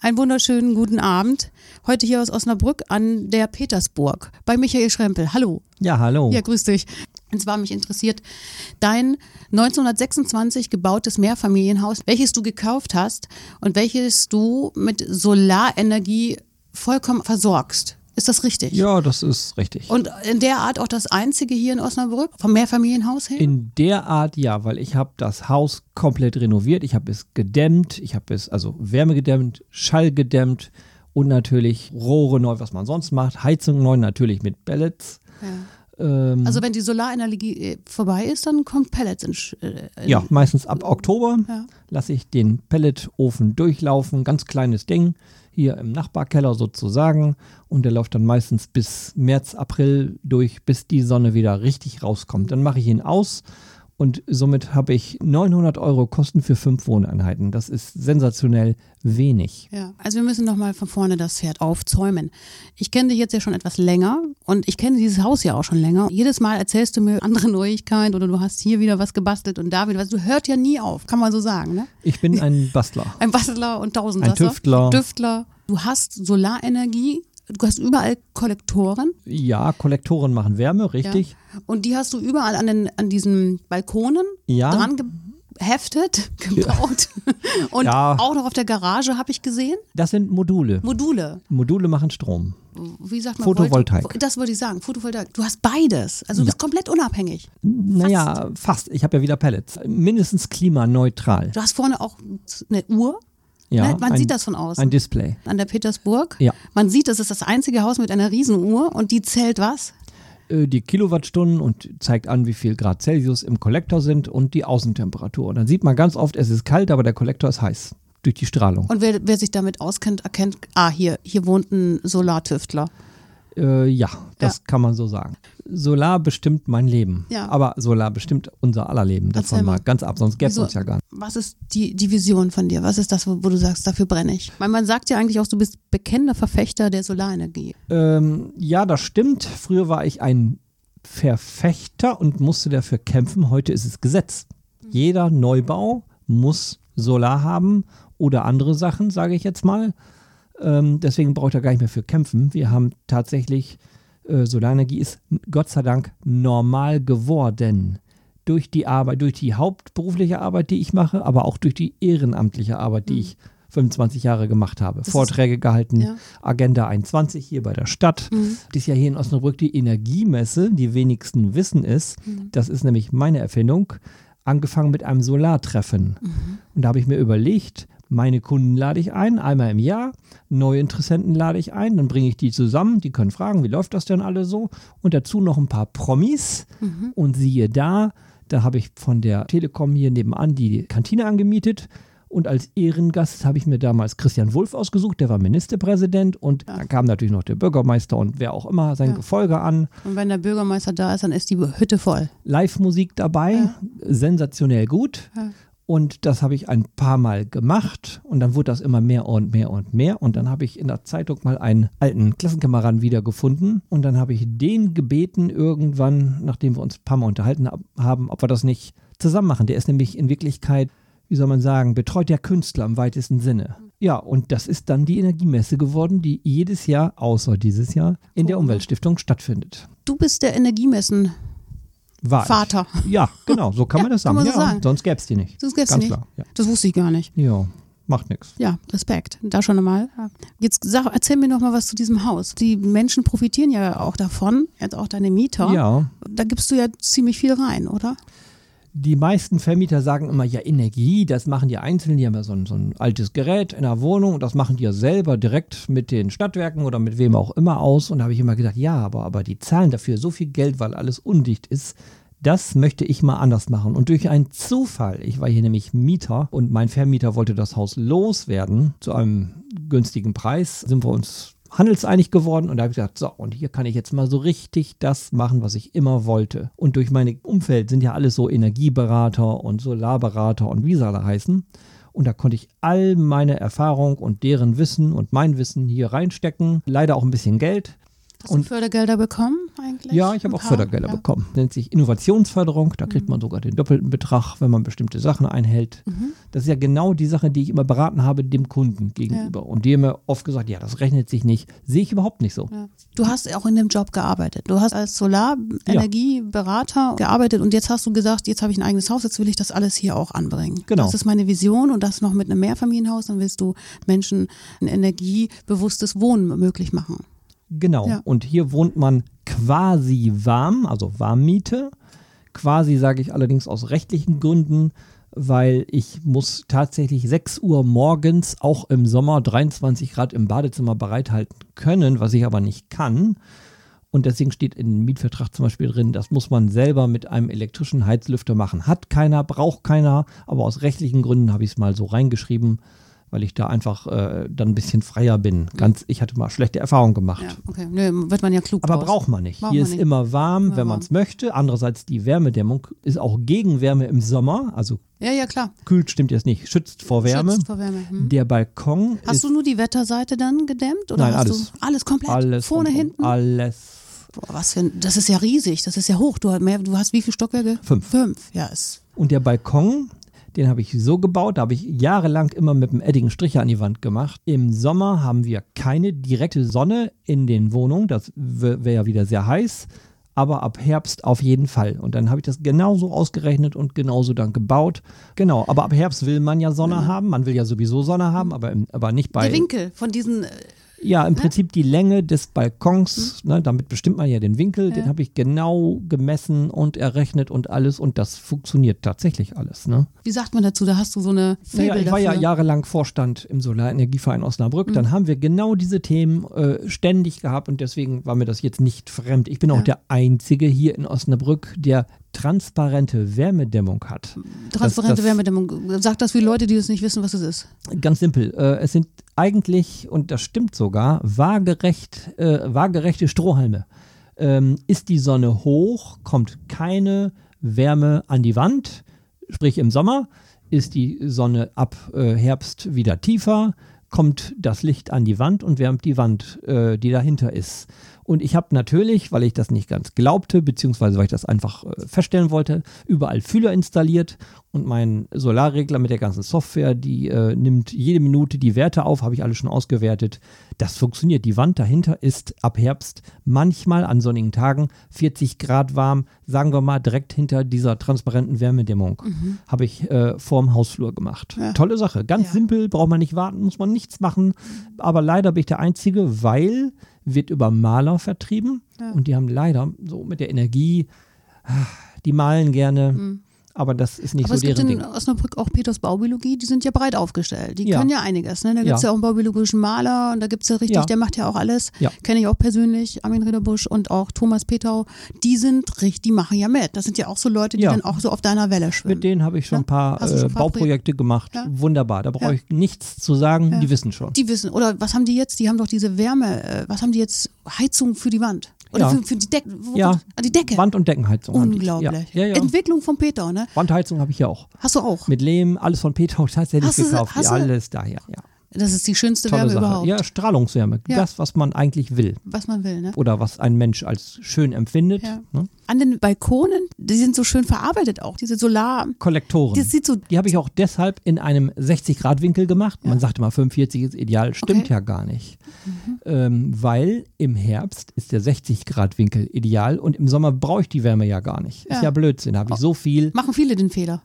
Einen wunderschönen guten Abend. Heute hier aus Osnabrück an der Petersburg bei Michael Schrempel. Hallo. Ja, hallo. Ja, grüß dich. Und zwar mich interessiert dein 1926 gebautes Mehrfamilienhaus, welches du gekauft hast und welches du mit Solarenergie vollkommen versorgst. Ist das richtig? Ja, das ist richtig. Und in der Art auch das einzige hier in Osnabrück, vom Mehrfamilienhaus her? In der Art ja, weil ich habe das Haus komplett renoviert. Ich habe es gedämmt, ich habe es also Wärme gedämmt, Schall gedämmt und natürlich Rohre neu, was man sonst macht, Heizung neu, natürlich mit Pellets. Ja. Ähm, also wenn die Solarenergie äh, vorbei ist, dann kommt Pellets in, äh, in Ja, meistens ab Oktober ja. lasse ich den Pelletofen durchlaufen, ganz kleines Ding hier im Nachbarkeller sozusagen. Und der läuft dann meistens bis März, April durch, bis die Sonne wieder richtig rauskommt. Dann mache ich ihn aus und somit habe ich 900 Euro Kosten für fünf Wohneinheiten. Das ist sensationell wenig. Ja, also wir müssen nochmal von vorne das Pferd aufzäumen. Ich kenne dich jetzt ja schon etwas länger und ich kenne dieses Haus ja auch schon länger. Jedes Mal erzählst du mir andere Neuigkeiten oder du hast hier wieder was gebastelt und da wieder was. Du hört ja nie auf, kann man so sagen, ne? Ich bin ein Bastler. Ein Bastler und Tausendsasser. Ein Tüftler. Tüftler. Du hast Solarenergie Du hast überall Kollektoren. Ja, Kollektoren machen Wärme, richtig. Ja. Und die hast du überall an, den, an diesen Balkonen ja. dran geheftet, gebaut. Ja. Und ja. auch noch auf der Garage habe ich gesehen. Das sind Module. Module. Module machen Strom. Wie sagt man? Photovoltaik. Volt das wollte ich sagen, Photovoltaik. Du hast beides. Also du bist komplett unabhängig. Naja, fast. fast. Ich habe ja wieder Pellets. Mindestens klimaneutral. Du hast vorne auch eine Uhr. Ja, ne? Man ein, sieht das von außen. Ein Display. An der Petersburg. Ja. Man sieht, das ist das einzige Haus mit einer Riesenuhr und die zählt was? Äh, die Kilowattstunden und zeigt an, wie viel Grad Celsius im Kollektor sind und die Außentemperatur. Und dann sieht man ganz oft, es ist kalt, aber der Kollektor ist heiß durch die Strahlung. Und wer, wer sich damit auskennt, erkennt, ah, hier, hier wohnt ein Solartüftler. Äh, ja, das ja. kann man so sagen. Solar bestimmt mein Leben. Ja. Aber Solar bestimmt unser aller Leben. Davon mal ganz ab, sonst gäbe es uns ja gar nicht. Was ist die, die Vision von dir? Was ist das, wo, wo du sagst, dafür brenne ich? Weil man sagt ja eigentlich auch, du bist bekennender Verfechter der Solarenergie. Ähm, ja, das stimmt. Früher war ich ein Verfechter und musste dafür kämpfen. Heute ist es Gesetz. Jeder Neubau muss Solar haben oder andere Sachen, sage ich jetzt mal. Ähm, deswegen braucht er gar nicht mehr für kämpfen. Wir haben tatsächlich äh, Solarenergie ist Gott sei Dank normal geworden. Durch die Arbeit, durch die hauptberufliche Arbeit, die ich mache, aber auch durch die ehrenamtliche Arbeit, die mhm. ich 25 Jahre gemacht habe. Das Vorträge ist, gehalten, ja. Agenda 21 hier bei der Stadt. Mhm. Das ist ja hier in Osnabrück die Energiemesse, die wenigsten wissen ist. Mhm. Das ist nämlich meine Erfindung. Angefangen mit einem Solartreffen. Mhm. Und da habe ich mir überlegt, meine Kunden lade ich ein, einmal im Jahr. Neue Interessenten lade ich ein, dann bringe ich die zusammen. Die können fragen, wie läuft das denn alle so? Und dazu noch ein paar Promis. Mhm. Und siehe da, da habe ich von der Telekom hier nebenan die Kantine angemietet. Und als Ehrengast habe ich mir damals Christian Wulff ausgesucht, der war Ministerpräsident. Und ja. dann kam natürlich noch der Bürgermeister und wer auch immer sein ja. Gefolge an. Und wenn der Bürgermeister da ist, dann ist die Hütte voll. Live-Musik dabei, ja. sensationell gut. Und das habe ich ein paar Mal gemacht und dann wurde das immer mehr und mehr und mehr. Und dann habe ich in der Zeitung mal einen alten Klassenkameraden wiedergefunden und dann habe ich den gebeten irgendwann, nachdem wir uns ein paar Mal unterhalten haben, ob wir das nicht zusammen machen. Der ist nämlich in Wirklichkeit, wie soll man sagen, betreut der Künstler im weitesten Sinne. Ja, und das ist dann die Energiemesse geworden, die jedes Jahr, außer dieses Jahr, in der Umweltstiftung stattfindet. Du bist der Energiemessen war Vater. Ich. Ja, genau, so kann ja, man das sagen. Man so ja, sagen. Sonst gäbe es die nicht. Sonst gäbe es die nicht. Klar, ja. Das wusste ich gar nicht. Ja, macht nichts. Ja, Respekt. Da schon einmal. Jetzt sag, erzähl mir noch mal was zu diesem Haus. Die Menschen profitieren ja auch davon, jetzt auch deine Mieter. Ja. Da gibst du ja ziemlich viel rein, oder? Die meisten Vermieter sagen immer, ja, Energie, das machen die Einzelnen, die haben ja so ein, so ein altes Gerät in der Wohnung, das machen die ja selber direkt mit den Stadtwerken oder mit wem auch immer aus. Und da habe ich immer gedacht, ja, aber, aber die zahlen dafür so viel Geld, weil alles undicht ist. Das möchte ich mal anders machen. Und durch einen Zufall, ich war hier nämlich Mieter und mein Vermieter wollte das Haus loswerden zu einem günstigen Preis, sind wir uns handelseinig geworden und da habe ich gesagt, so, und hier kann ich jetzt mal so richtig das machen, was ich immer wollte. Und durch mein Umfeld sind ja alles so Energieberater und Solarberater und wie sie alle heißen. Und da konnte ich all meine Erfahrung und deren Wissen und mein Wissen hier reinstecken. Leider auch ein bisschen Geld. Hast und du Fördergelder bekommen? Eigentlich? Ja, ich habe auch paar, Fördergelder ja. bekommen. Nennt sich Innovationsförderung. Da kriegt man sogar den doppelten Betrag, wenn man bestimmte Sachen einhält. Mhm. Das ist ja genau die Sache, die ich immer beraten habe dem Kunden gegenüber. Und die haben mir oft gesagt, ja, das rechnet sich nicht. Sehe ich überhaupt nicht so. Ja. Du hast auch in dem Job gearbeitet. Du hast als Solarenergieberater gearbeitet und jetzt hast du gesagt, jetzt habe ich ein eigenes Haus, jetzt will ich das alles hier auch anbringen. Genau. Das ist meine Vision und das noch mit einem Mehrfamilienhaus, dann willst du Menschen ein energiebewusstes Wohnen möglich machen. Genau. Ja. Und hier wohnt man quasi warm, also Warmmiete. Quasi sage ich allerdings aus rechtlichen Gründen, weil ich muss tatsächlich 6 Uhr morgens auch im Sommer 23 Grad im Badezimmer bereithalten können, was ich aber nicht kann. Und deswegen steht in dem Mietvertrag zum Beispiel drin, das muss man selber mit einem elektrischen Heizlüfter machen. Hat keiner, braucht keiner, aber aus rechtlichen Gründen habe ich es mal so reingeschrieben, weil ich da einfach äh, dann ein bisschen freier bin. Ganz, ich hatte mal schlechte Erfahrungen gemacht. Ja, okay. Nö, wird man ja klug Aber draus. braucht man nicht. Braucht Hier man ist nicht. immer warm, Immer wenn man es möchte. Andererseits die Wärmedämmung ist auch gegen Wärme im Sommer. Also Ja, ja, klar. kühlt stimmt jetzt nicht, schützt vor Wärme. Schützt vor Wärme. Hm. Der Balkon Hast du nur die Wetterseite dann gedämmt? Oder Nein, hast alles. Du alles komplett? alles Vorne, hinten? Alles. Boah, was für ein, das ist ja riesig, das ist ja hoch. Du, hast mehr, du hast wie viele Stockwerke? Fünf. Fünf, ja. Ist, Und der Balkon, den habe ich so gebaut, da habe ich jahrelang immer mit einem eddigen Stricher an die Wand gemacht. Im Sommer haben wir keine direkte Sonne in den Wohnungen, das wäre ja wieder sehr heiß, aber ab Herbst auf jeden Fall. Und dann habe ich das genauso ausgerechnet und genauso dann gebaut. Genau, aber ab Herbst will man ja Sonne haben, man will ja sowieso Sonne haben, aber, aber nicht bei... der Winkel von diesen, äh, Ja, im Prinzip die Länge des Balkons, ne, damit bestimmt man ja den Winkel, den habe ich genau gemessen und errechnet und alles und das funktioniert tatsächlich alles. Ne? wie sagt man dazu, da hast du so eine Naja, Faible ich war ja dafür. jahrelang Vorstand im Solarenergieverein Osnabrück. Dann haben wir genau diese Themen äh, ständig gehabt und deswegen war mir das jetzt nicht fremd. Ich bin auch Ja. der Einzige hier in Osnabrück, der transparente Wärmedämmung hat. Transparente das- Wärmedämmung. Sag das für Leute, die das nicht wissen, was es ist. Ganz simpel. Äh, es sind eigentlich, und das stimmt sogar, waagerecht, äh, waagerechte Strohhalme. Ähm, ist die Sonne hoch, kommt keine Wärme an die Wand, sprich im Sommer. Ist die Sonne ab äh, Herbst wieder tiefer, kommt das Licht an die Wand und wärmt die Wand, äh, die dahinter ist. Und ich habe natürlich, weil ich das nicht ganz glaubte, beziehungsweise weil ich das einfach äh, feststellen wollte, überall Fühler installiert und mein Solarregler mit der ganzen Software, die äh, nimmt jede Minute die Werte auf, habe ich alles schon ausgewertet. Das funktioniert. Die Wand dahinter ist ab Herbst manchmal an sonnigen Tagen 40 Grad warm, sagen wir mal direkt hinter dieser transparenten Wärmedämmung. Habe ich äh, vorm Hausflur gemacht. Ja. Tolle Sache. Ganz Ja. simpel, braucht man nicht warten, muss man nichts machen. Aber leider bin ich der Einzige, weil wird über Maler vertrieben Ja. und die haben leider so mit der Energie, ah, die malen gerne, aber das ist nicht. Aber so es gibt deren in Ding. Osnabrück auch Peters Baubiologie, die sind ja breit aufgestellt. Die Ja. können ja einiges. Ne? Da gibt es Ja. ja. auch einen baubiologischen Maler und da gibt es ja richtig, Ja. der macht ja auch alles. Ja. Kenne ich auch persönlich, Armin Ritterbusch und auch Thomas Petau. Die sind richtig, die machen ja mit. Das sind ja auch so Leute, die dann auch so auf deiner Welle schwimmen. Mit denen habe ich schon ein paar, Hast du schon äh, ein paar Bauprojekte gemacht. Ja. Wunderbar. Da brauche ich nichts zu sagen. Die wissen schon. Die wissen, oder was haben die jetzt? Die haben doch diese Wärme, äh, was haben die jetzt? Heizung für die Wand. Oder Ja. für, für die Decke. Ja. kommt- Ah, die Decke. Wand- und Deckenheizung. Unglaublich. Ja. Entwicklung von Peter, ne? Wandheizung habe ich ja auch. Hast du auch. Mit Lehm, alles von Peter tatsächlich Hast du gekauft. hast ja, du- alles daher. Ja. Das ist die schönste Tolle Wärme Sache. überhaupt. Ja, Strahlungswärme. Ja. Das, was man eigentlich will. Was man will, ne? Oder was ein Mensch als schön empfindet. Ja. Ne? An den Balkonen, die sind so schön verarbeitet auch. Diese Solar. Kollektoren. Das sieht so. Die habe ich auch deshalb in einem 60-Grad-Winkel gemacht. Man sagt immer 45 ist ideal, stimmt Okay. ja gar nicht. Ähm, weil im Herbst ist der 60-Grad-Winkel ideal und im Sommer brauche ich die Wärme ja gar nicht. Ist Ja. ja Blödsinn, da habe ich so viel. Machen viele den Fehler.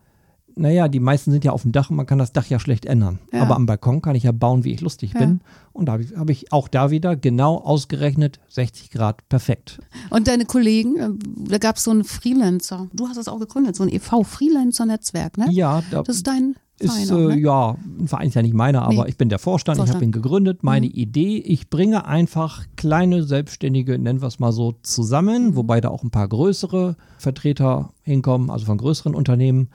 Naja, die meisten sind ja auf dem Dach und man kann das Dach ja schlecht ändern. Ja. Aber am Balkon kann ich ja bauen, wie ich lustig Ja. bin. Und da habe ich, ich auch da wieder genau ausgerechnet, 60 Grad, perfekt. Und deine Kollegen, äh, da gab es so einen Freelancer. Du hast das auch gegründet, so ein EV-Freelancer-Netzwerk, ne? Ja, da Das ist dein Verein ist, auch, äh, ne? ja, ein Verein ist ja nicht meiner, aber Nee. ich bin der Vorstand, ich Vorstand. Mhm. habe ihn gegründet. Meine Idee, ich bringe einfach kleine Selbstständige, nennen wir es mal so, zusammen, Mhm. wobei da auch ein paar größere Vertreter hinkommen, also von größeren Unternehmen.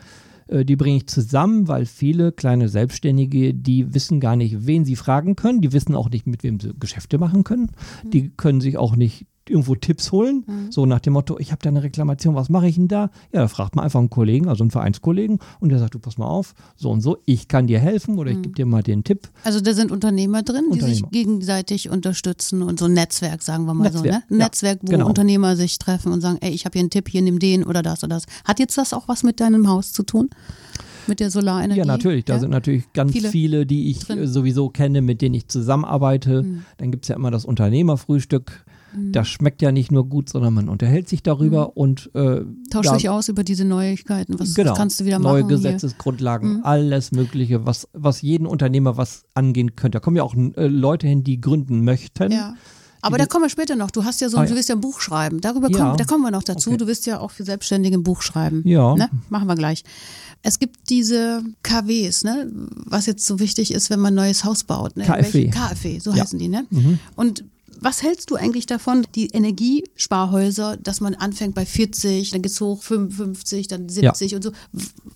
Äh, Die bringe ich zusammen, weil viele kleine Selbstständige, die wissen gar nicht, wen sie fragen können. Die wissen auch nicht, mit wem sie Geschäfte machen können. Mhm. Die können sich auch nicht irgendwo Tipps holen, Mhm. so nach dem Motto, ich habe da eine Reklamation, was mache ich denn da? Ja, da fragt man einfach einen Kollegen, also einen Vereinskollegen und der sagt, du pass mal auf, so und so, ich kann dir helfen oder ich gebe dir mal den Tipp. Also da sind Unternehmer drin, die sich Unternehmer. gegenseitig unterstützen und so ein Netzwerk, sagen wir mal Netzwerk, so, ne? Ein ja, Netzwerk, wo genau. Unternehmer sich treffen und sagen, ey, ich habe hier einen Tipp, hier nimm den oder das oder das. Hat jetzt das auch was mit deinem Haus zu tun? Mit der Solarenergie? Ja, natürlich. Da Ja? sind natürlich ganz Viele viele, die ich drin. äh, sowieso kenne, mit denen ich zusammenarbeite. Mhm. Dann gibt es ja immer das Unternehmerfrühstück. Das schmeckt ja nicht nur gut, sondern man unterhält sich darüber und äh, Tausch da- dich aus über diese Neuigkeiten. Was genau, kannst du wieder neue machen? hier? Gesetzesgrundlagen, Mhm. alles Mögliche, was, was jeden Unternehmer was angehen könnte. Da kommen ja auch äh, Leute hin, die gründen möchten. Ja. Aber da kommen wir später noch. Du hast ja so, Ah, du ja. willst ja ein Buch schreiben. Darüber Ja. kommen, da kommen wir noch dazu. Okay. Du willst ja auch für Selbstständige ein Buch schreiben. Ja. Ne? Machen wir gleich. Es gibt diese KWs, ne? was jetzt so wichtig ist, wenn man ein neues Haus baut. Ne? KfW. Welche? KfW, so Ja. heißen die, ne? Mhm. Und was hältst du eigentlich davon, die Energiesparhäuser, dass man anfängt bei 40, dann geht's hoch 55, dann 70 und so,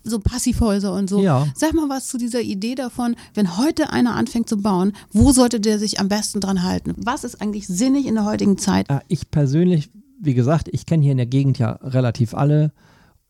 so Passivhäuser und so. Ja. Sag mal was zu dieser Idee davon, wenn heute einer anfängt zu bauen, wo sollte der sich am besten dran halten? Was ist eigentlich sinnig in der heutigen Zeit? Äh, Ich persönlich, wie gesagt, ich kenne hier in der Gegend ja relativ alle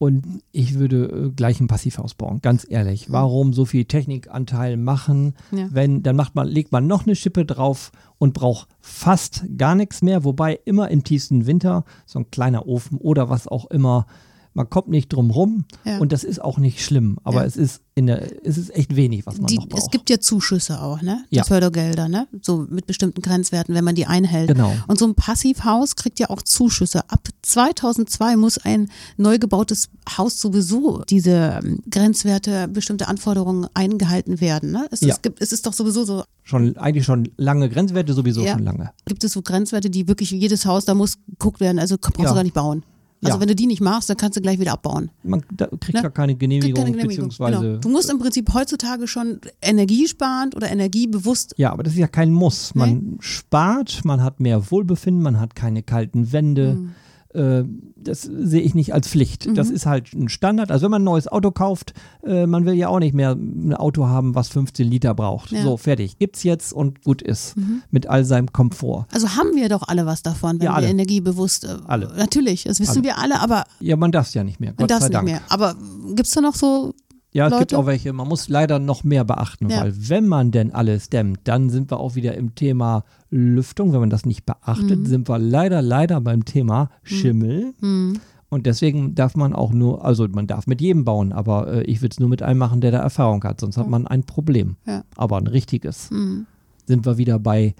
und ich würde äh, gleich ein Passivhaus bauen, ganz ehrlich. Warum so viel Technikanteil machen, Ja. wenn dann macht man, legt man noch eine Schippe drauf und braucht fast gar nichts mehr, wobei immer im tiefsten Winter so ein kleiner Ofen oder was auch immer, man kommt nicht drum rum Ja. und das ist auch nicht schlimm, aber Ja. es ist in der, es ist echt wenig, was man Die, noch braucht. es gibt ja Zuschüsse auch, ne? Die Ja. Fördergelder, ne? So mit bestimmten Grenzwerten, wenn man die einhält. Genau. Und so ein Passivhaus kriegt ja auch Zuschüsse. Ab 2002 muss ein neu gebautes Haus sowieso diese ähm, Grenzwerte, bestimmte Anforderungen eingehalten werden, ne? Es, Ja. es, gibt, es ist doch sowieso so, schon eigentlich schon lange Grenzwerte, sowieso Ja. schon lange. gibt es so Grenzwerte, die wirklich jedes Haus, da muss geguckt werden, also brauchst du gar nicht bauen. Also Ja. wenn du die nicht machst, dann kannst du gleich wieder abbauen. Man da kriegt Ne? gar keine Genehmigung, keine Genehmigung. beziehungsweise Genau. Du musst im Prinzip heutzutage schon energiesparend oder energiebewusst Ja, aber das ist ja kein Muss. Man spart, man hat mehr Wohlbefinden, man hat keine kalten Wände. Mhm. Äh, das sehe ich nicht als Pflicht. Das ist halt ein Standard. Also wenn man ein neues Auto kauft, äh, man will ja auch nicht mehr ein Auto haben, was 15 Liter braucht. Ja. Mhm. So, fertig. Gibt's jetzt und gut ist. Mit all seinem Komfort. Also haben wir doch alle was davon, wenn Ja, wir alle. energiebewusst. Äh, Alle. Natürlich, das wissen Alle. wir alle, aber Ja, man darf es ja nicht mehr. man Gott darf sei nicht Dank. mehr. Aber gibt's da noch so Ja, es gibt Leute? auch welche. Man muss leider noch mehr beachten, Ja. weil wenn man denn alles dämmt, dann sind wir auch wieder im Thema Lüftung. Wenn man das nicht beachtet, Mhm. sind wir leider, leider beim Thema Schimmel. hm, Und deswegen darf man auch nur, also man darf mit jedem bauen, aber äh, ich würde es nur mit einem machen, der da Erfahrung hat, sonst hat man ein Problem. Ja. Aber ein richtiges. hm, Sind wir wieder bei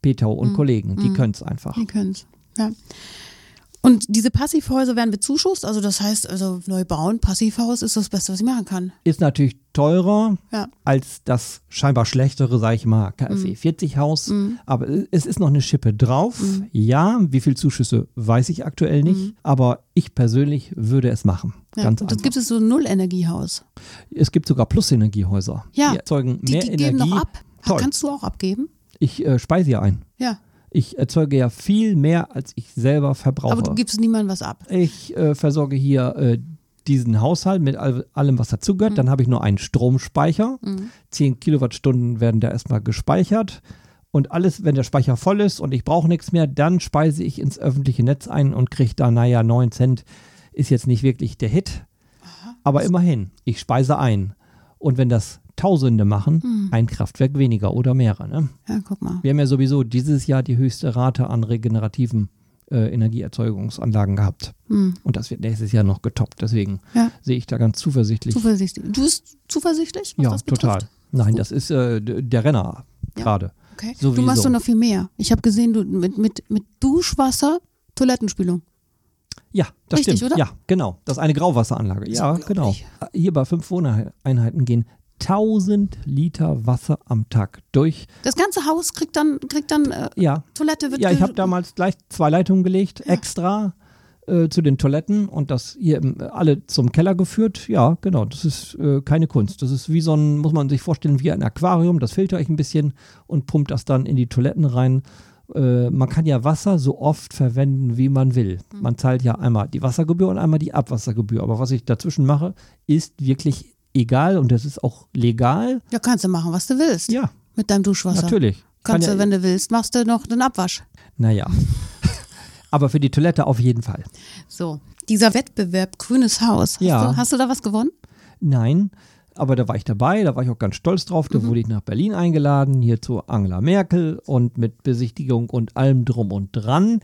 Petau und Kollegen, die können es einfach. die können's. Ja. Und diese Passivhäuser werden bezuschusst, also das heißt, also neu bauen, Passivhaus ist das Beste, was ich machen kann. Ist natürlich teurer Ja. als das scheinbar schlechtere, sag ich mal, KfW 40 Haus. Aber es ist noch eine Schippe drauf. Ja, wie viel Zuschüsse weiß ich aktuell nicht. Aber ich persönlich würde es machen. Ja. Ganz und einfach. gibt es so ein Nullenergiehaus. Es gibt sogar Plusenergiehäuser. Ja, Die erzeugen Die, mehr die Energie. geben noch ab. Toll. Kannst du auch abgeben? Ich äh, speise ja ein. Ja. Ich erzeuge ja viel mehr, als ich selber verbrauche. Aber du gibst niemandem was ab. ich äh, versorge hier äh, diesen Haushalt mit all, allem, was dazugehört. Dann habe ich nur einen Stromspeicher. 10 Kilowattstunden werden da erstmal gespeichert. Und alles, wenn der Speicher voll ist und ich brauche nichts mehr, dann speise ich ins öffentliche Netz ein und kriege da, naja, 9 Cent ist jetzt nicht wirklich der Hit. Aber immerhin, ich speise ein. Und wenn das Tausende machen, ein Kraftwerk weniger oder mehrere. Ne? Ja, guck mal. Wir haben ja sowieso dieses Jahr die höchste Rate an regenerativen äh, Energieerzeugungsanlagen gehabt. Hm. Und das wird nächstes Jahr noch getoppt. Deswegen Ja. sehe ich da ganz zuversichtlich. Zuversichtlich. Du bist zuversichtlich, ja, total. Nein, das ist äh, der Renner Ja. gerade. Okay. Sowieso. Du machst doch noch viel mehr. Ich habe gesehen, du mit, mit, mit Duschwasser, Toilettenspülung. Ja, das Richtig, stimmt. oder? Ja, genau. Das ist eine Grauwasseranlage. Ja, genau. Hier bei fünf Wohneinheiten gehen 1000 Liter Wasser am Tag durch. Das ganze Haus kriegt dann, kriegt dann äh, Ja, Toilette wird Ja, ich habe damals gleich zwei Leitungen gelegt, extra äh, zu den Toiletten und das hier im, alle zum Keller geführt. Ja, genau, das ist äh, keine Kunst. Das ist wie so ein, muss man sich vorstellen, wie ein Aquarium. Das filter ich ein bisschen und pumpt das dann in die Toiletten rein. Äh, man kann ja Wasser so oft verwenden, wie man will. Man zahlt ja einmal die Wassergebühr und einmal die Abwassergebühr. Aber was ich dazwischen mache, ist wirklich egal und das ist auch legal. Ja, kannst du machen, was du willst. Ja, Mit deinem Duschwasser. natürlich. Kann Kannst ja, du, wenn du willst, machst du noch den Abwasch. Naja. Aber für die Toilette auf jeden Fall. So, dieser Wettbewerb Grünes Haus, hast, Ja. du, hast du da was gewonnen? Nein, aber da war ich dabei, da war ich auch ganz stolz drauf. Da wurde ich nach Berlin eingeladen, hier zu Angela Merkel und mit Besichtigung und allem drum und dran.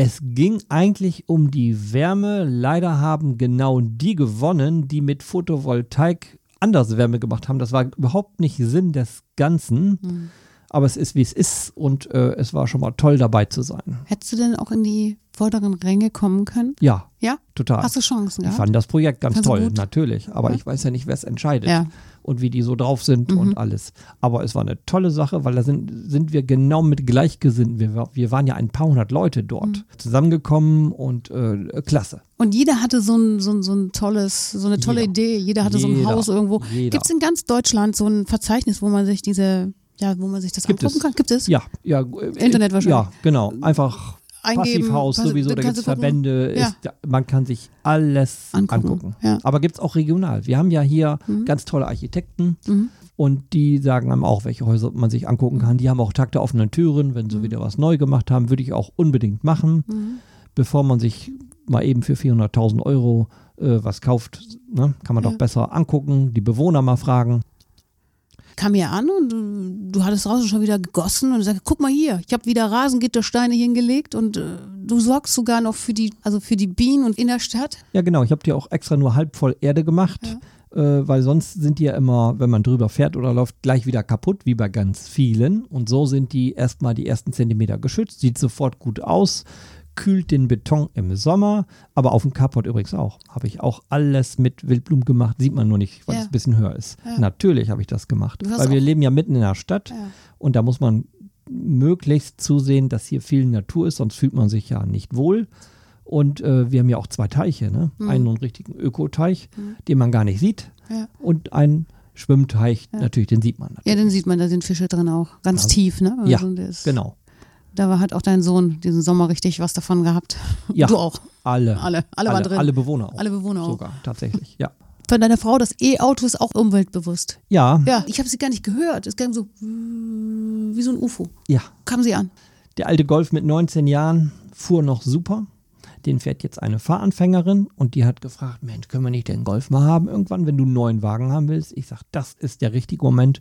Es ging eigentlich um die Wärme. Leider haben genau die gewonnen, die mit Photovoltaik anders Wärme gemacht haben. Das war überhaupt nicht Sinn des Ganzen. Aber es ist, wie es ist und äh, es war schon mal toll dabei zu sein. Hättest du denn auch in die vorderen Ränge kommen können? Ja, Ja? total. Hast du Chancen Ich gehabt? fand das Projekt ganz toll, gut? natürlich. Aber Ja. ich weiß ja nicht, wer es entscheidet Ja. und wie die so drauf sind Mhm. und alles. Aber es war eine tolle Sache, weil da sind, sind wir genau mit Gleichgesinnten. Wir, wir waren ja ein paar hundert Leute dort Mhm. zusammengekommen und äh, klasse. Und jeder hatte so ein, so ein, so ein tolles, so eine tolle Jeder. Idee. Jeder hatte so ein Jeder. Haus irgendwo. Jeder. Gibt es in ganz Deutschland so ein Verzeichnis, wo man sich diese, ja, wo man sich das Gibt angucken es. kann? Gibt es? Ja, ja. äh, Internet wahrscheinlich. Ja, genau. Einfach Eingeben, Passivhaus pass- sowieso, da gibt es. Verbände, Ja. ist, man kann sich alles Angucken, angucken. ja. Aber gibt es auch regional. Wir haben ja hier ganz tolle Architekten Mhm. und die sagen einem auch, welche Häuser man sich angucken kann. Die haben auch Tag der offenen Türen. Wenn Mhm. sie wieder was neu gemacht haben, würde ich auch unbedingt machen, bevor man sich mal eben für 400.000 Euro äh, was kauft. Ne? Kann man Ja. doch besser angucken, die Bewohner mal fragen. Kam hier an und du, du hattest draußen schon wieder gegossen und sagst, guck mal hier, ich habe wieder Rasengittersteine hingelegt und äh, du sorgst sogar noch für die, also für die Bienen und in der Stadt. Ja, genau. Ich habe die auch extra nur halb voll Erde gemacht, äh, weil sonst sind die ja immer, wenn man drüber fährt oder läuft, gleich wieder kaputt, wie bei ganz vielen. Und so sind die erstmal die ersten Zentimeter geschützt. Sieht sofort gut aus, kühlt den Beton im Sommer, aber auf dem Carport übrigens auch. Habe ich auch alles mit Wildblumen gemacht. Sieht man nur nicht, weil Ja. es ein bisschen höher ist. Ja. Natürlich habe ich das gemacht, weil wir leben ja mitten in der Stadt Ja. und da muss man möglichst zusehen, dass hier viel Natur ist, sonst fühlt man sich ja nicht wohl. Und äh, wir haben ja auch zwei Teiche, ne? Mhm. einen richtigen Ökoteich, den man gar nicht sieht, Ja. und einen Schwimmteich, natürlich, den sieht man. ja, Natürlich. dann sieht man, da sind Fische drin auch. Ganz Ja. tief, ne? Ja, Also das- genau. Da war, hat auch dein Sohn diesen Sommer richtig was davon gehabt. Ja. Du auch. Alle, Alle, alle drin. alle Bewohner auch. Alle Bewohner auch. Sogar, tatsächlich, ja. Von deiner Frau, das E-Auto ist auch umweltbewusst. Ja, Ja, ich habe sie gar nicht gehört. Es ging so wie so ein UFO. ja. Kam sie an. Der alte Golf mit 19 Jahren fuhr noch super. Den fährt jetzt eine Fahranfängerin und die hat gefragt, Mensch, können wir nicht den Golf mal haben irgendwann, wenn du einen neuen Wagen haben willst? Ich sage, das ist der richtige Moment.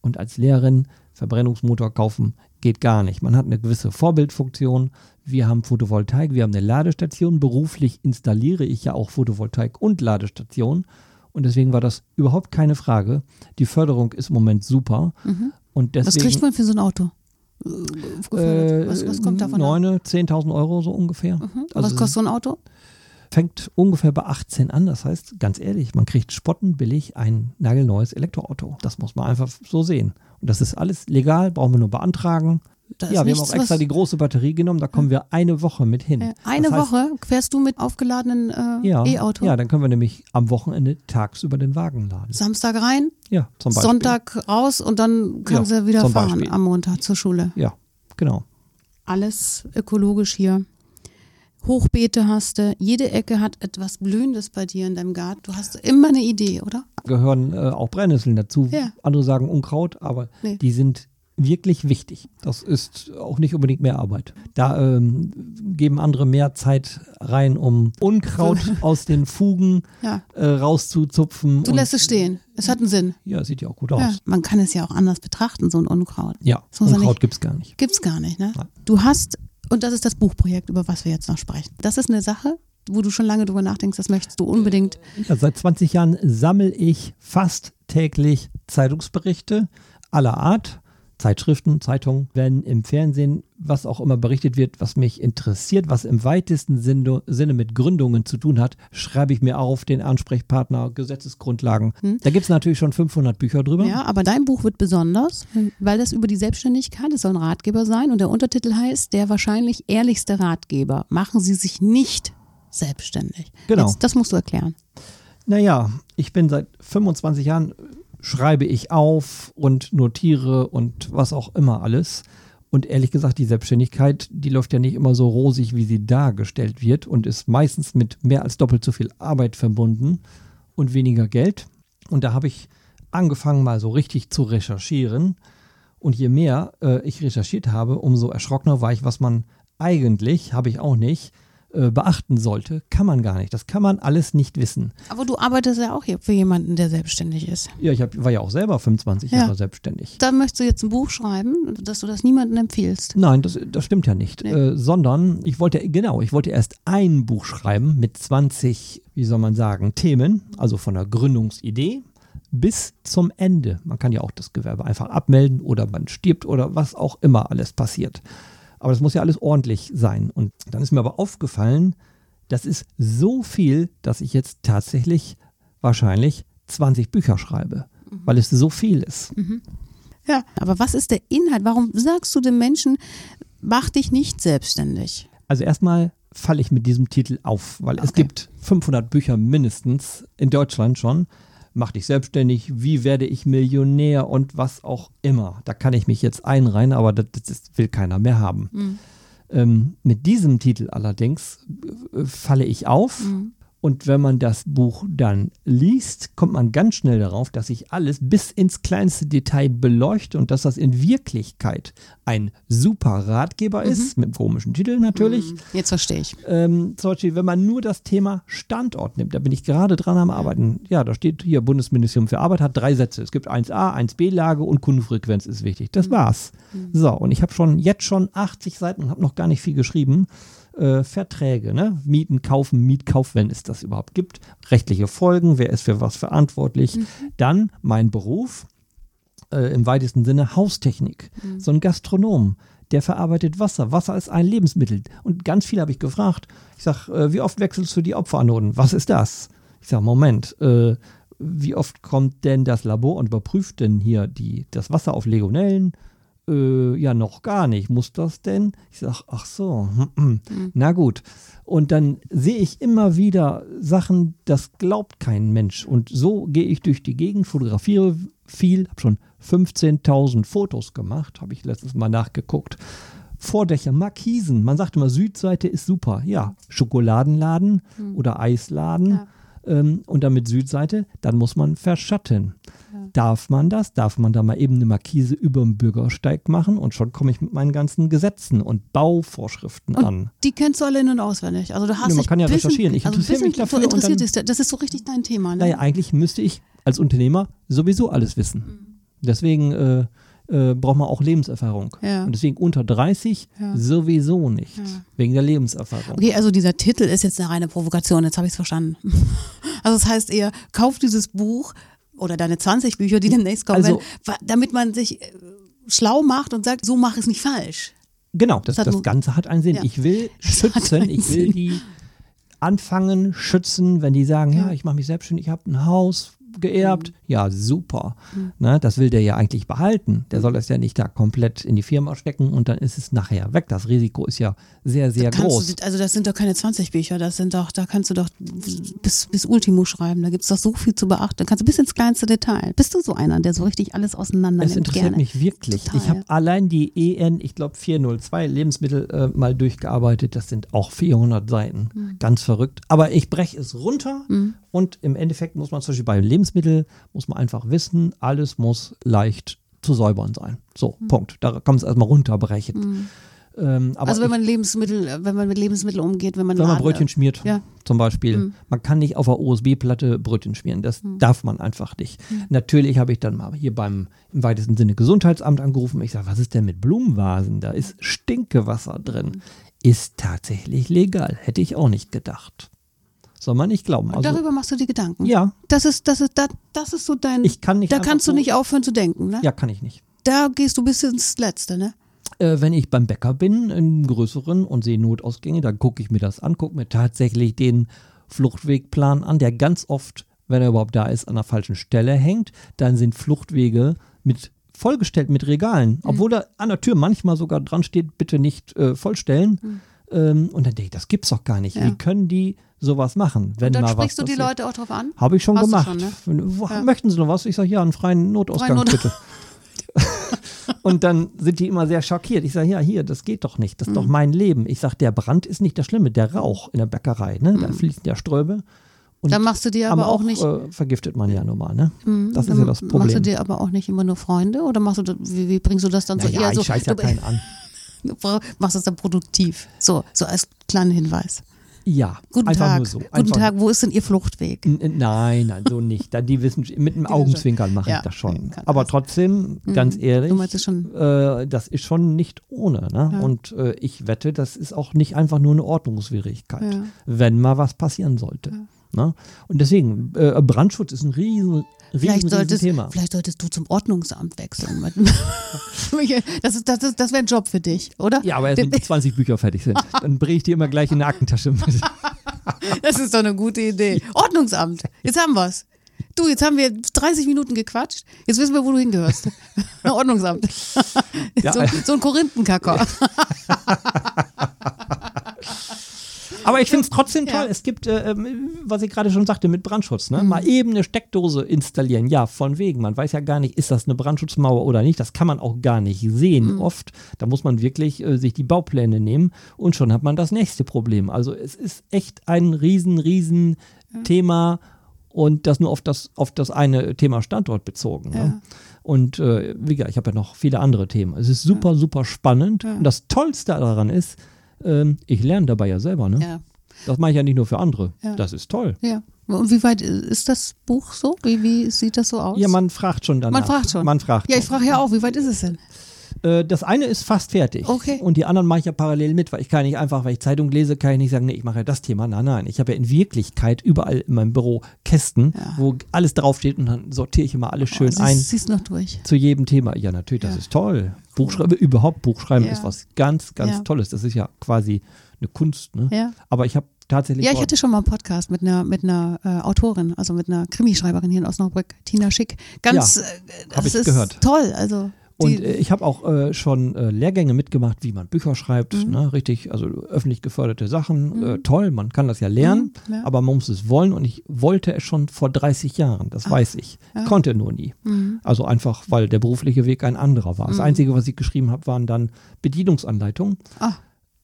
Und als Lehrerin Verbrennungsmotor kaufen geht gar nicht. Man hat eine gewisse Vorbildfunktion. Wir haben Photovoltaik, wir haben eine Ladestation. Beruflich installiere ich ja auch Photovoltaik und Ladestation. Und deswegen war das überhaupt keine Frage. Die Förderung ist im Moment super. Und Was deswegen, kriegt man für so ein Auto? Äh, gefördert? was, was kommt davon? ab? Neune, 10.000 Euro so ungefähr. Mhm. Also was kostet so ein Auto? Fängt ungefähr bei 18 an. Das heißt, ganz ehrlich, man kriegt spottenbillig ein nagelneues Elektroauto. Das muss man einfach so sehen. Und das ist alles legal, brauchen wir nur beantragen. Da ja, wir haben nichts, auch extra die große Batterie genommen, da kommen wir eine Woche mit hin. Äh, Eine das heißt, Woche fährst du mit aufgeladenen äh, Ja, E-Auto? ja, dann können wir nämlich am Wochenende tagsüber den Wagen laden. Samstag rein, Ja, zum Beispiel. Sonntag raus und dann kann Ja, sie wieder fahren Beispiel. am Montag zur Schule. Ja, genau. Alles ökologisch hier. Hochbeete hast du, jede Ecke hat etwas Blühendes bei dir in deinem Garten. Du hast immer eine Idee, oder? Gehören äh, auch Brennnesseln dazu. Ja. Andere sagen Unkraut, aber Nee. die sind wirklich wichtig. Das ist auch nicht unbedingt mehr Arbeit. Da ähm, geben andere mehr Zeit rein, um Unkraut aus den Fugen Ja. äh, rauszuzupfen. Du lässt es stehen. Es hat einen Sinn. Ja, sieht ja auch gut Ja. aus. Man kann es ja auch anders betrachten, so ein Unkraut. Ja, ja Unkraut nicht- gibt's gar nicht. Gibt's gar nicht, ne? Nein. Du hast, und das ist das Buchprojekt, über was wir jetzt noch sprechen. Das ist eine Sache, wo du schon lange drüber nachdenkst, das möchtest du unbedingt. Ja, seit 20 Jahren sammle ich fast täglich Zeitungsberichte aller Art. Zeitschriften, Zeitungen, wenn im Fernsehen, was auch immer berichtet wird, was mich interessiert, was im weitesten Sinne, mit Gründungen zu tun hat, schreibe ich mir auf den Ansprechpartner, Gesetzesgrundlagen. Da gibt es natürlich schon 500 Bücher drüber. Hm? Ja, aber dein Buch wird besonders, weil das über die Selbstständigkeit, es soll ein Ratgeber sein und der Untertitel heißt, der wahrscheinlich ehrlichste Ratgeber. Machen Sie sich nicht selbstständig. Genau. Jetzt, das musst du erklären. Naja, ich bin seit 25 Jahren, schreibe ich auf und notiere und was auch immer alles. Und ehrlich gesagt, die Selbstständigkeit, die läuft ja nicht immer so rosig, wie sie dargestellt wird und ist meistens mit mehr als doppelt so viel Arbeit verbunden und weniger Geld. Und da habe ich angefangen, mal so richtig zu recherchieren. Und je mehr äh, ich recherchiert habe, umso erschrockener war ich, was man eigentlich, habe ich auch nicht, äh, beachten sollte, kann man gar nicht. Das kann man alles nicht wissen. Aber du arbeitest ja auch hier für jemanden, der selbstständig ist. Ja, ich hab, war ja auch selber 25 Ja. Jahre selbstständig. Da möchtest du jetzt ein Buch schreiben, dass du das niemandem empfiehlst. Nein, das, das stimmt ja nicht. Nee. Äh, sondern ich wollte, genau, ich wollte erst ein Buch schreiben mit 20, wie soll man sagen, Themen, also von der Gründungsidee bis zum Ende. Man kann ja auch das Gewerbe einfach abmelden oder man stirbt oder was auch immer alles passiert. Aber das muss ja alles ordentlich sein. Und dann ist mir aber aufgefallen, das ist so viel, dass ich jetzt tatsächlich wahrscheinlich 20 Bücher schreibe, weil es so viel ist. Ja. Aber was ist der Inhalt? Warum sagst du den Menschen, mach dich nicht selbstständig? Also erstmal falle ich mit diesem Titel auf, weil es Okay. gibt 500 Bücher mindestens in Deutschland schon. Mach dich selbstständig, wie werde ich Millionär und was auch immer. Da kann ich mich jetzt einreihen, aber das, das will keiner mehr haben. Ähm, mit diesem Titel allerdings äh, falle ich auf. Und wenn man das Buch dann liest, kommt man ganz schnell darauf, dass ich alles bis ins kleinste Detail beleuchte und dass das in Wirklichkeit ein super Ratgeber ist, mit einem komischen Titel natürlich. Jetzt verstehe ich. Ähm, zum Beispiel, wenn man nur das Thema Standort nimmt, da bin ich gerade dran am Arbeiten. Ja, da steht hier, Bundesministerium für Arbeit hat drei Sätze. Es gibt 1a, 1b-Lage und Kundenfrequenz ist wichtig. Das war's. So, und ich habe schon jetzt schon 80 Seiten und habe noch gar nicht viel geschrieben. Äh, Verträge, ne? Mieten, kaufen, Mietkauf, wenn es das überhaupt gibt. Rechtliche Folgen, wer ist für was verantwortlich. Dann mein Beruf, äh, im weitesten Sinne Haustechnik. So ein Gastronom, der verarbeitet Wasser. Wasser ist ein Lebensmittel. Und ganz viel habe ich gefragt. Ich sage, äh, wie oft wechselst du die Opferanoden? Was ist das? Ich sage, Moment, äh, wie oft kommt denn das Labor und überprüft denn hier die, das Wasser auf Legionellen? Äh, ja, noch gar nicht. Muss das denn? Ich sage, ach so, hm, hm. na gut. Und dann sehe ich immer wieder Sachen, das glaubt kein Mensch. Und so gehe ich durch die Gegend, fotografiere viel, habe schon 15.000 Fotos gemacht, habe ich letztes Mal nachgeguckt. Vordächer, Markisen. Man sagt immer, Südseite ist super. Ja, Schokoladenladen oder Eisladen. Ja. Ähm, und dann mit Südseite, dann muss man verschatten. Darf man das? Darf man da mal eben eine Markise über dem Bürgersteig machen? Und schon komme ich mit meinen ganzen Gesetzen und Bauvorschriften an. Die kennst du alle in- und auswendig. Also du hast Ja, man kann ja bisschen, recherchieren. Ich also interessiere mich dafür und interessiert dann- dich, das ist so richtig dein Thema. Ne? Naja, eigentlich müsste ich als Unternehmer sowieso alles wissen. Mhm. Deswegen äh, äh, braucht man auch Lebenserfahrung. Ja. Und deswegen unter 30 Ja. sowieso nicht. Ja. Wegen der Lebenserfahrung. Okay, also dieser Titel ist jetzt eine reine Provokation, jetzt habe ich es verstanden. Also das heißt eher, kauf dieses Buch oder deine 20 Bücher, die demnächst kommen, Also- wa- damit man sich äh, schlau macht und sagt, so mach es nicht falsch. Genau, das, Das das Ganze hat einen Sinn. Ich will schützen, ich will die anfangen, schützen, wenn die sagen, ja, Ja. ich mache mich selbstständig, ich habe ein Haus geerbt. Mhm. Ja, super. Ne, das will der ja eigentlich behalten. Der soll das ja nicht da komplett in die Firma stecken und dann ist es nachher weg. Das Risiko ist ja sehr, sehr groß. Du, also das sind doch keine 20 Bücher, das sind doch, da kannst du doch bis, bis Ultimo schreiben, da gibt es doch so viel zu beachten. Da kannst du bis ins kleinste Detail. Bist du so einer, der so richtig alles auseinander nimmt? interessiert gerne? mich wirklich. Total, ich habe allein die EN, ich glaube 402 Lebensmittel äh, mal durchgearbeitet. Das sind auch 400 Seiten. Mhm. Ganz verrückt. Aber ich breche es runter und im Endeffekt muss man zum Beispiel bei Lebensmitteln, muss man einfach wissen, alles muss leicht zu säubern sein. So, Mhm. Punkt. Da kann man es erstmal runterbrechen. Ähm, aber also wenn man Lebensmittel, wenn man mit Lebensmitteln umgeht, wenn man, wenn man Brötchen schmiert, Ja. zum Beispiel. Mhm. Man kann nicht auf der OSB-Platte Brötchen schmieren. Das darf man einfach nicht. Natürlich habe ich dann mal hier beim im weitesten Sinne Gesundheitsamt angerufen. Ich sage, was ist denn mit Blumenvasen? Da ist Stinkewasser drin. Ist tatsächlich legal. Hätte ich auch nicht gedacht. Soll man nicht glauben. Also, Darüber machst du dir Gedanken. ja, Das ist, das ist, das, das ist so dein. ich kann nicht. da kannst du nicht aufhören zu denken, ne? Ja, kann ich nicht. Da gehst du bis ins Letzte, ne? äh, wenn ich beim Bäcker bin, in größeren und sehe Notausgänge, dann gucke ich mir das an, gucke mir tatsächlich den Fluchtwegplan an, der ganz oft, wenn er überhaupt da ist, an der falschen Stelle hängt. Dann sind Fluchtwege mit vollgestellt mit Regalen, obwohl da an der Tür manchmal sogar dran steht, bitte nicht äh, vollstellen. Ähm, und dann denke ich, das gibt's doch gar nicht. Ja. Wie können die sowas machen, wenn Und dann mal sprichst du die passiert? Leute auch drauf an? Habe ich schon Hast du gemacht. schon, ne? Wo- Ja. Möchten Sie noch was? Ich sage, ja, einen freien Notausgang Freien Not- bitte. Und dann sind die immer sehr schockiert. Ich sage, ja, hier, das geht doch nicht. Das ist Mhm. doch mein Leben. Ich sage, der Brand ist nicht das Schlimme, der Rauch in der Bäckerei. Ne? Da fließt der Ströbe. Und Mhm. Dann machst du dir am aber auch nicht. Äh, vergiftet man ja normal. Ne? Mhm, Das ist dann ja das Machst du Problem. dir aber auch nicht immer nur Freunde oder machst du das, wie, wie bringst du das dann so Naja, eher so? ich scheiß ja du, keinen an. Du bra- machst es dann produktiv. So, so als kleinen Hinweis. Ja, Guten einfach Tag. nur so. Guten Tag, wo ist denn Ihr Fluchtweg? N- Nein, nein, so nicht. Dann die Wissenschaft mit dem Augenzwinkern mache Ja, ich das schon. Aber das. trotzdem, ganz ehrlich, äh, das ist schon nicht ohne. Ne? Ja. Und äh, ich wette, das ist auch nicht einfach nur eine Ordnungswidrigkeit, Ja. wenn mal was passieren sollte. Ne? Und deswegen, äh, Brandschutz ist ein riesen, riesen, Vielleicht riesen solltest, Thema. vielleicht solltest du zum Ordnungsamt wechseln. Das ist, das, ist, das wäre ein Job für dich, oder? Ja, aber erst wenn die 20 Bücher fertig sind. Dann bringe ich die immer gleich in eine Aktentasche mit. Das ist doch eine gute Idee. Ordnungsamt. Jetzt haben wir's. Du, jetzt haben wir 30 Minuten gequatscht. Jetzt wissen wir, wo du hingehörst. Ordnungsamt. Ja, so, so ein Korinthenkacker. Aber ich finde es trotzdem toll. Ja. Es gibt, äh, ähm, was ich gerade schon sagte, mit Brandschutz. Ne? Mal eben eine Steckdose installieren. Ja, von wegen. Man weiß ja gar nicht, ist das eine Brandschutzmauer oder nicht. Das kann man auch gar nicht sehen oft. Da muss man wirklich äh, sich die Baupläne nehmen und schon hat man das nächste Problem. Also es ist echt ein riesen, riesen Thema und das nur auf das, auf das eine Thema Standort bezogen. Ne? Ja. Und äh, wie gesagt, ich habe ja noch viele andere Themen. Es ist super, super spannend. Und das Tollste daran ist, ähm, ich lerne dabei ja selber. Ne? Ja. Das mache ich ja nicht nur für andere. Ja. Das ist toll. ja. Und wie weit ist das Buch so? Wie, wie sieht das so aus? Ja, man fragt schon danach. Man fragt schon. Man fragt Ja, ich frage ja auch, wie weit ist es denn? Äh, das eine ist fast fertig. Okay. Und die anderen mache ich ja parallel mit, weil ich kann nicht einfach, weil ich Zeitung lese, kann ich nicht sagen, nee, ich mache ja das Thema. Nein, nein. Ich habe ja in Wirklichkeit überall in meinem Büro Kästen, Ja. wo alles draufsteht und dann sortiere ich immer alles schön oh, ein siehst, siehst noch durch. zu jedem Thema. Ja, natürlich, das Ja. ist toll. Buchschreiben, überhaupt Buchschreiben ist was ganz, ganz. Tolles. Das ist ja quasi eine Kunst. Ne? Ja. Aber ich habe tatsächlich. Ja, ich hatte schon mal einen Podcast mit einer, mit einer äh, Autorin, also mit einer Krimischreiberin hier in Osnabrück, Tina Schick. Ganz, Ja, äh, das ist gehört. toll. Also Und äh, ich habe auch äh, schon äh, Lehrgänge mitgemacht, wie man Bücher schreibt, Mhm. ne, richtig, also öffentlich geförderte Sachen. Äh, toll, man kann das ja lernen, Mhm, ja. aber man muss es wollen und ich wollte es schon vor 30 Jahren, das weiß ich. Konnte nur nie. Mhm. Also einfach, weil der berufliche Weg ein anderer war. Das Einzige, was ich geschrieben habe, waren dann Bedienungsanleitungen. ah,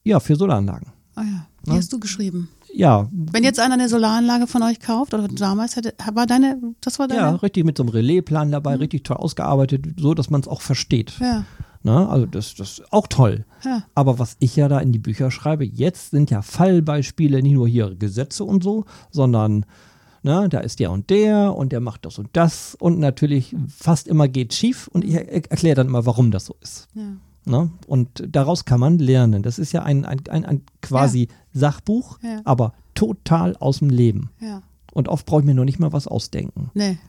Ja, für Solaranlagen. ah ja, wie Ne? hast du geschrieben? Ja, Wenn jetzt einer eine Solaranlage von euch kauft, oder damals hätte, war deine, das war deine? ja, richtig mit so einem Relaaisplan dabei, richtig toll ausgearbeitet, so dass man es auch versteht. Mhm. Ja, Ne? Also das, das ist auch toll. ja. Aber was ich ja da in die Bücher schreibe, jetzt sind ja Fallbeispiele, nicht nur hier Gesetze und so, sondern ne, da ist der und der und der macht das und das und natürlich fast immer geht schief und ich er erkläre dann immer, warum das so ist. ja. Ne? Und daraus kann man lernen. Das ist ja ein, ein, ein, ein quasi Sachbuch, Ja. aber total aus dem Leben. ja. Und oft brauche ich mir noch nicht mal was ausdenken. Nee.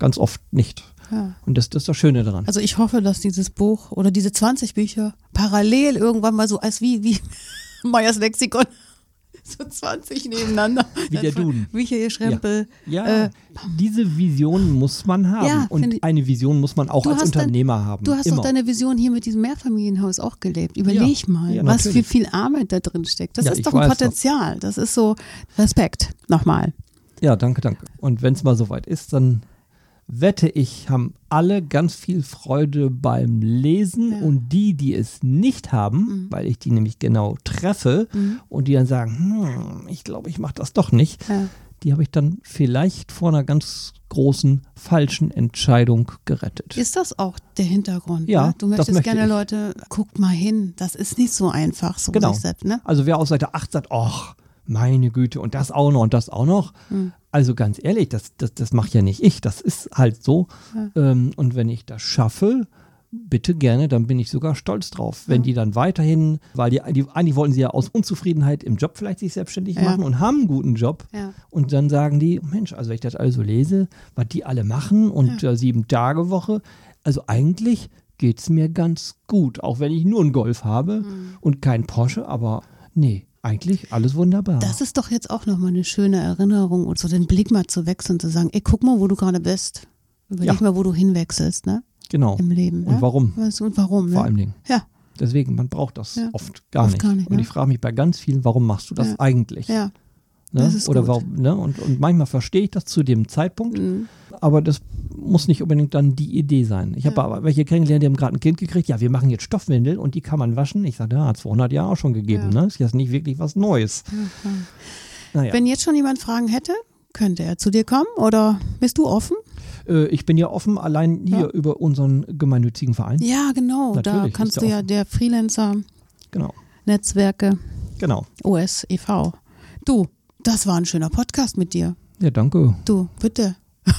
Ganz oft nicht. Ja. Und das, das ist das Schöne daran. Also ich hoffe, dass dieses Buch oder diese 20 Bücher parallel irgendwann mal so als wie, wie Meyers Lexikon, so 20 nebeneinander. Wie der Duden. Michael Schrempel. Ja, Äh, diese Vision muss man haben. Ja, und ich- eine Vision muss man auch als hast dein- Unternehmer haben. Du hast Immer. doch deine Vision hier mit diesem Mehrfamilienhaus auch gelebt. Überleg Ja, mal, ja, was für viel Arbeit da drin steckt. Das Ja, ist doch ein. Potenzial. Das ist so Respekt. Nochmal. Ja, danke, danke. Und wenn es mal soweit ist, dann wette ich, haben alle ganz viel Freude beim Lesen Ja. und die, die es nicht haben, Mhm. weil ich die nämlich genau treffe und die dann sagen, hm, ich glaube, ich mache das doch nicht, Ja. die habe ich dann vielleicht vor einer ganz großen falschen Entscheidung gerettet. Ist das auch der Hintergrund? Ja, ne? Du möchtest möchte gerne ich. Leute, guckt mal hin. Das ist nicht so einfach, so Genau. selbst, ne? Also wer aus Seite 8 sagt, ach, meine Güte, und das auch noch und das auch noch. Hm. Also ganz ehrlich, das, das, das mache ja nicht ich, das ist halt so. Ähm, und wenn ich das schaffe, bitte gerne, dann bin ich sogar stolz drauf. Wenn die dann weiterhin, weil die, die eigentlich wollten sie ja aus Unzufriedenheit im Job vielleicht sich selbstständig Ja. machen und haben einen guten Job. Ja. Und dann sagen die, Mensch, also wenn ich das also lese, was die alle machen und äh, sieben Tage Woche, also eigentlich geht es mir ganz gut, auch wenn ich nur einen Golf habe und kein Porsche, aber nee, eigentlich alles wunderbar. Das ist doch jetzt auch nochmal eine schöne Erinnerung und so den Blick mal zu wechseln und zu sagen, ey, guck mal, wo du gerade bist. Überleg Ja. mal, wo du hinwechselst, ne? genau. Im Leben. Und ne? warum? Und warum, Vor ne? allem Dingen. Ja, Deswegen, man braucht das Ja. oft gar Oft nicht. gar nicht, Und ich frage mich bei ganz vielen, warum machst du das Ja. eigentlich? ja. Ne? Oder gut. warum, ne? und, und manchmal verstehe ich das zu dem Zeitpunkt, Mhm. aber das muss nicht unbedingt dann die Idee sein. Ich habe aber welche kennengelernt, die haben gerade ein Kind gekriegt, ja, wir machen jetzt Stoffwindel und die kann man waschen. Ich sage, ja, hat 200 Jahre auch schon gegeben, Ja. ne? Ist jetzt nicht wirklich was Neues. Naja, Wenn jetzt schon jemand Fragen hätte, könnte er zu dir kommen oder bist du offen? äh, ich bin ja offen, allein hier Ja. über unseren gemeinnützigen Verein. Ja, genau. da Natürlich, kannst ist du ja ja der Freelancer Genau. Netzwerke Genau. OS e.V. Du, das war ein schöner Podcast mit dir. Ja, danke. Du, bitte.